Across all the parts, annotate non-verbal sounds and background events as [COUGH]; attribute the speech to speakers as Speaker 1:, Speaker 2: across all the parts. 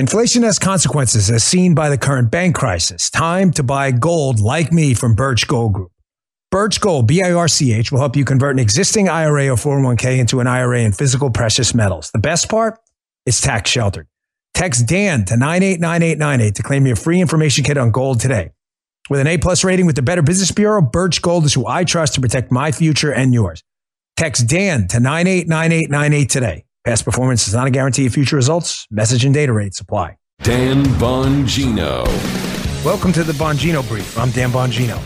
Speaker 1: Inflation has consequences as seen by the current bank crisis. Time to buy gold like me from Birch Gold Group. Birch Gold, B I R C H, will help you convert an existing IRA or 401k into an IRA in physical precious metals. The best part? It's tax sheltered. Text Dan to 989898 to claim your free information kit on gold today. With an A plus rating with the Better Business Bureau, Birch Gold is who I trust to protect my future and yours. Text Dan to 989898 today. Past performance is not a guarantee of future results. Message and data rates apply.
Speaker 2: Dan Bongino.
Speaker 1: Welcome to the Bongino Brief. I'm Dan Bongino.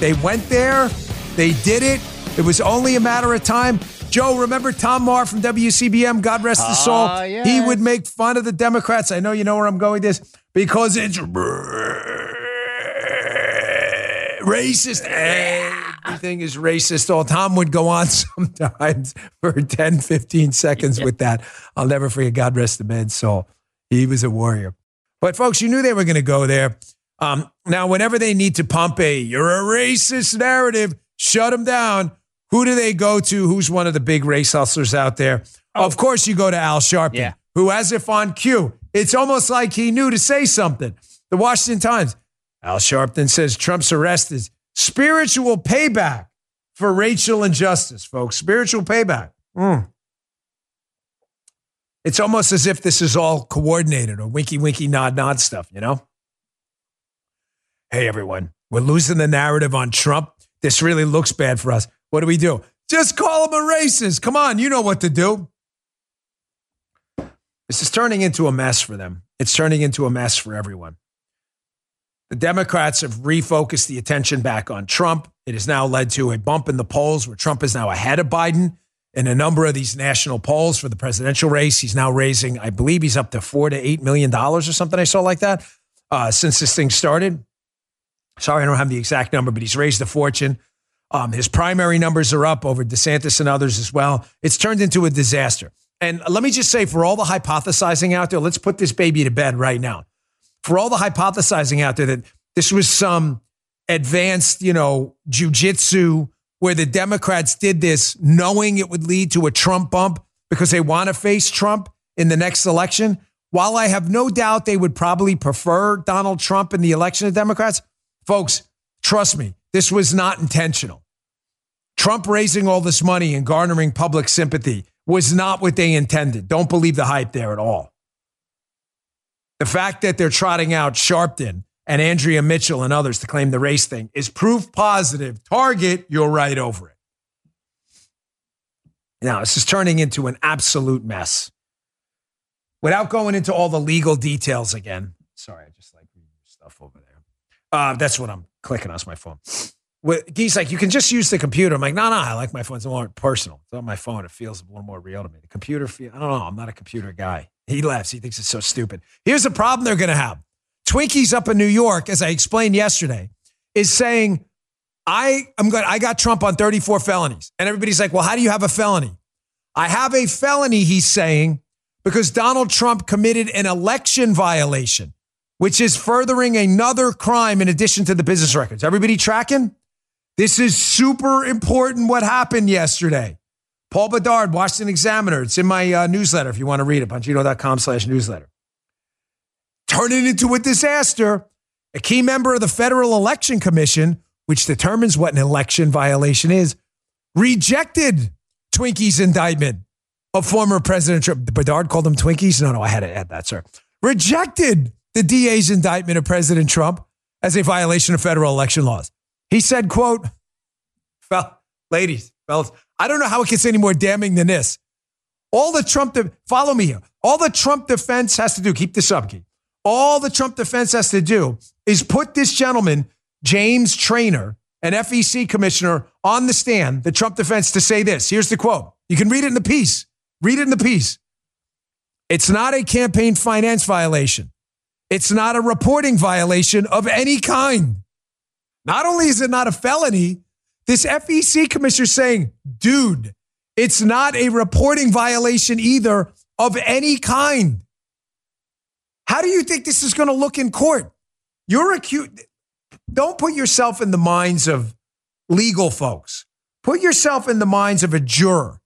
Speaker 1: They went there, they did it. It was only a matter of time. Joe, remember Tom Marr from WCBM? God rest his soul.
Speaker 3: Ah, yes.
Speaker 1: He would make fun of the Democrats. I know you know where I'm going with this because it's racist. Everything is racist. All Tom would go on [LAUGHS] sometimes for 10, 15 seconds with that. I'll never forget. God rest the man's soul. He was a warrior. But folks, you knew they were going to go there. Um, now, whenever they need to pump a "you're a racist" narrative, shut them down. Who do they go to? Who's one of the big race hustlers out there? Of course, you go to Al Sharpton,
Speaker 3: Yeah.
Speaker 1: who, as if on cue, it's almost like he knew to say something. The Washington Times. Al Sharpton says Trump's arrest is spiritual payback for racial injustice, folks. Spiritual payback. Mm. It's almost as if this is all coordinated or winky, winky, nod, nod stuff, you know? Hey, everyone, we're losing the narrative on Trump. This really looks bad for us. What do we do? Just call him a racist. Come on, you know what to do. This is turning into a mess for them. It's turning into a mess for everyone. The Democrats have refocused the attention back on Trump. It has now led to a bump in the polls where Trump is now ahead of Biden in a number of these national polls for the presidential race. He's now raising, I believe he's up to four to eight million dollars or something I saw like that uh, since this thing started. Sorry, I don't have the exact number, but he's raised a fortune. Um, his primary numbers are up over DeSantis and others as well. It's turned into a disaster. And let me just say, for all the hypothesizing out there, let's put this baby to bed right now. For all the hypothesizing out there that this was some advanced, you know, jujitsu where the Democrats did this knowing it would lead to a Trump bump because they want to face Trump in the next election. While I have no doubt they would probably prefer Donald Trump in the election of Democrats, folks, trust me, this was not intentional. Trump raising all this money and garnering public sympathy was not what they intended. Don't believe the hype there at all. The fact that they're trotting out Sharpton and Andrea Mitchell and others to claim the race thing is proof positive. Target, you're right over it. Now, this is turning into an absolute mess. Without going into all the legal details again. Sorry, I just like stuff over there. Uh, that's what I'm clicking on my phone. With, he's like, you can just use the computer. I'm like, no, no, I like my phone. It's more personal. It's on my phone. It feels a little more real to me. The computer, feel, I don't know. I'm not a computer guy. He laughs. He thinks it's so stupid. Here's the problem they're going to have. Twinkies up in New York, as I explained yesterday, is saying, I am going. I got Trump on 34 felonies, and everybody's like, "Well, how do you have a felony?" I have a felony. He's saying because Donald Trump committed an election violation, which is furthering another crime in addition to the business records. Everybody tracking? This is super important. What happened yesterday? Paul Bedard, Washington Examiner. It's in my uh, newsletter if you want to read it, bongino.com slash newsletter. Turn it into a disaster. A key member of the Federal Election Commission, which determines what an election violation is, rejected Twinkie's indictment of former President Trump. Bedard called them Twinkies. No, no, I had to add that, sir. Rejected the DA's indictment of President Trump as a violation of federal election laws. He said, quote, well, ladies, fellas, I don't know how it gets any more damning than this. All the Trump, de- follow me here. All the Trump defense has to do, keep this up, Keith. All the Trump defense has to do is put this gentleman, James Trainor, an FEC commissioner, on the stand, the Trump defense, to say this. Here's the quote. You can read it in the piece. Read it in the piece. It's not a campaign finance violation. It's not a reporting violation of any kind. Not only is it not a felony, this FEC commissioner saying, dude, it's not a reporting violation either of any kind. How do you think this is going to look in court? You're accused. Don't put yourself in the minds of legal folks. Put yourself in the minds of a juror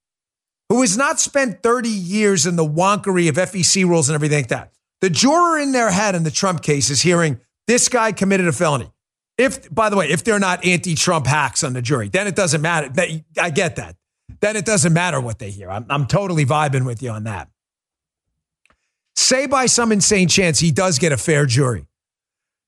Speaker 1: who has not spent 30 years in the wonkery of FEC rules and everything like that. The juror in their head in the Trump case is hearing this guy committed a felony. If, by the way, if they're not anti-Trump hacks on the jury, then it doesn't matter. I get that. Then it doesn't matter what they hear. I'm, I'm totally vibing with you on that. Say by some insane chance he does get a fair jury.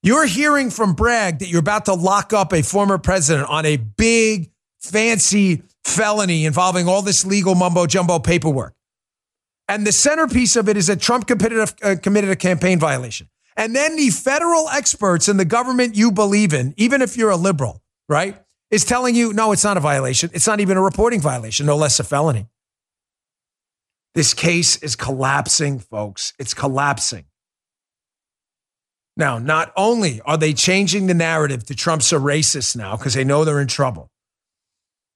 Speaker 1: You're hearing from Bragg that you're about to lock up a former president on a big, fancy felony involving all this legal mumbo jumbo paperwork. And the centerpiece of it is that Trump committed a, uh, committed a campaign violation. And then the federal experts in the government you believe in, even if you're a liberal, right, is telling you, no, it's not a violation. It's not even a reporting violation, no less a felony. This case is collapsing, folks. It's collapsing. Now, not only are they changing the narrative to Trump's a racist now because they know they're in trouble,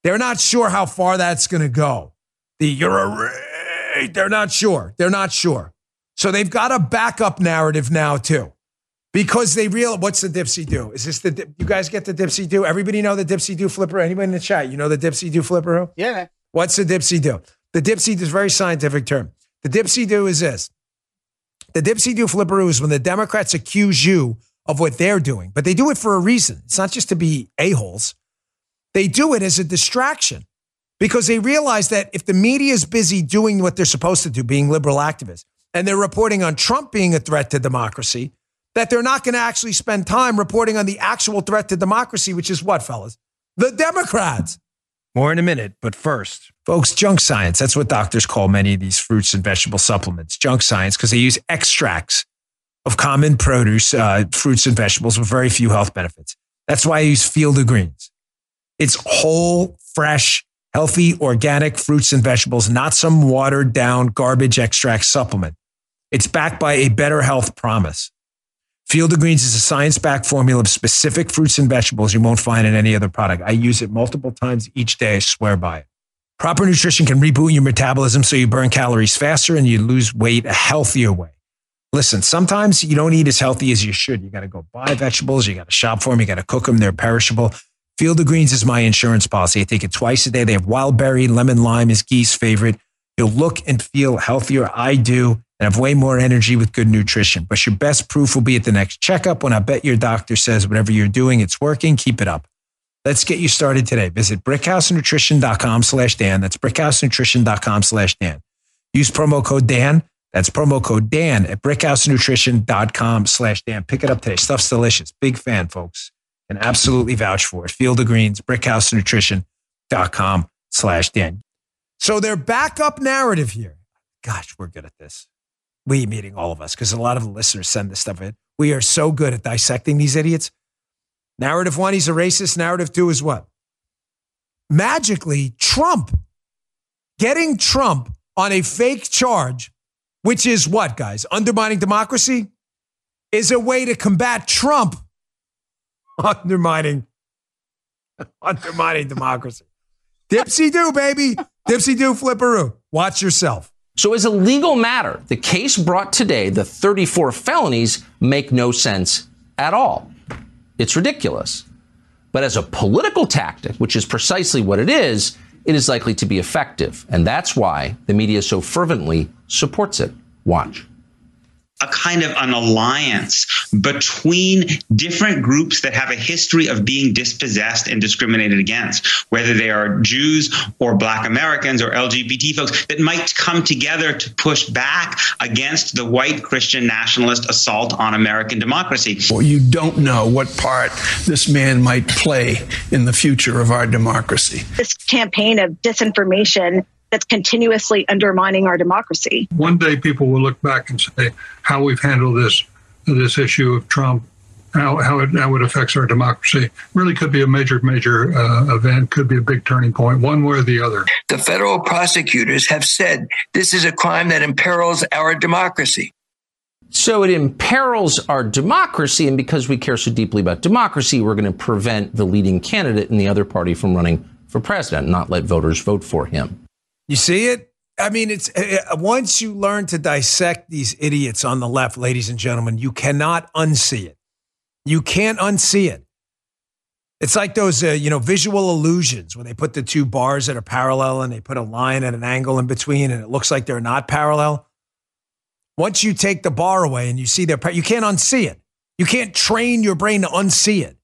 Speaker 1: they're not sure how far that's going to go. The you're a they're not sure. They're not sure. So they've got a backup narrative now too, because they real. What's the dipsy do? Is this the you guys get the dipsy do? Everybody know the dipsy do flipper. Anybody in the chat? You know the dipsy do flipper? Who?
Speaker 3: Yeah.
Speaker 1: What's the dipsy do? The dipsy is a very scientific term. The dipsy do is this. The dipsy do flipper is when the Democrats accuse you of what they're doing, but they do it for a reason. It's not just to be a holes. They do it as a distraction because they realize that if the media is busy doing what they're supposed to do, being liberal activists, and they're reporting on Trump being a threat to democracy, that they're not going to actually spend time reporting on the actual threat to democracy, which is what, fellas? The Democrats. More in a minute, but first, folks, junk science. That's what doctors call many of these fruits and vegetable supplements. Junk science, because they use extracts of common produce, uh, fruits and vegetables with very few health benefits. That's why I use Field of Greens. It's whole, fresh, healthy, organic fruits and vegetables, not some watered down garbage extract supplement. It's backed by a better health promise. Field of Greens is a science backed formula of specific fruits and vegetables you won't find in any other product. I use it multiple times each day. I swear by it. Proper nutrition can reboot your metabolism so you burn calories faster and you lose weight a healthier way. Listen, sometimes you don't eat as healthy as you should. You got to go buy vegetables, you got to shop for them, you got to cook them, they're perishable. Field of Greens is my insurance policy. I take it twice a day. They have wild berry, lemon lime is Gee's favorite. You'll look and feel healthier. I do and have way more energy with good nutrition. But your best proof will be at the next checkup when I bet your doctor says whatever you're doing, it's working. Keep it up. Let's get you started today. Visit brickhousenutrition.com slash Dan. That's brickhousenutrition.com slash Dan. Use promo code Dan. That's promo code Dan at brickhousenutrition.com slash Dan. Pick it up today. Stuff's delicious. Big fan, folks. And absolutely vouch for it. Field of Greens, brickhousenutrition.com slash Dan. So their backup narrative here. Gosh, we're good at this we meeting all of us, because a lot of the listeners send this stuff in. We are so good at dissecting these idiots. Narrative one, he's a racist. Narrative two is what? Magically, Trump, getting Trump on a fake charge, which is what, guys? Undermining democracy, is a way to combat Trump [LAUGHS] undermining, [LAUGHS] undermining democracy. Dipsy do, baby. Dipsy do, flipperoo. Watch yourself.
Speaker 4: So, as a legal matter, the case brought today, the 34 felonies, make no sense at all. It's ridiculous. But as a political tactic, which is precisely what it is, it is likely to be effective. And that's why the media so fervently supports it. Watch
Speaker 5: a kind of an alliance between different groups that have a history of being dispossessed and discriminated against, whether they are Jews or Black Americans or LGBT folks, that might come together to push back against the white Christian nationalist assault on American democracy.
Speaker 6: Well, you don't know what part this man might play in the future of our democracy.
Speaker 7: This campaign of disinformation that's continuously undermining our democracy.
Speaker 8: One day people will look back and say how we've handled this this issue of Trump, how how it, how it affects our democracy. Really could be a major major uh, event, could be a big turning point, one way or the other.
Speaker 9: The federal prosecutors have said this is a crime that imperils our democracy.
Speaker 4: So it imperils our democracy, and because we care so deeply about democracy, we're going to prevent the leading candidate in the other party from running for president, not let voters vote for him.
Speaker 1: You see it? I mean, it's uh, once you learn to dissect these idiots on the left, ladies and gentlemen, you cannot unsee it. You can't unsee it. It's like those, uh, you know, visual illusions when they put the two bars that are parallel and they put a line at an angle in between and it looks like they're not parallel. Once you take the bar away and you see their, you can't unsee it. You can't train your brain to unsee it.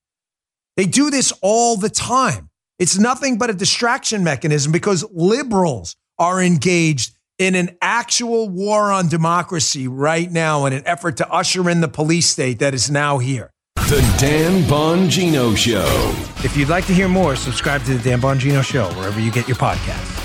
Speaker 1: They do this all the time. It's nothing but a distraction mechanism because liberals are engaged in an actual war on democracy right now in an effort to usher in the police state that is now here.
Speaker 2: The Dan Bongino Show.
Speaker 1: If you'd like to hear more, subscribe to the Dan Bongino Show wherever you get your podcasts.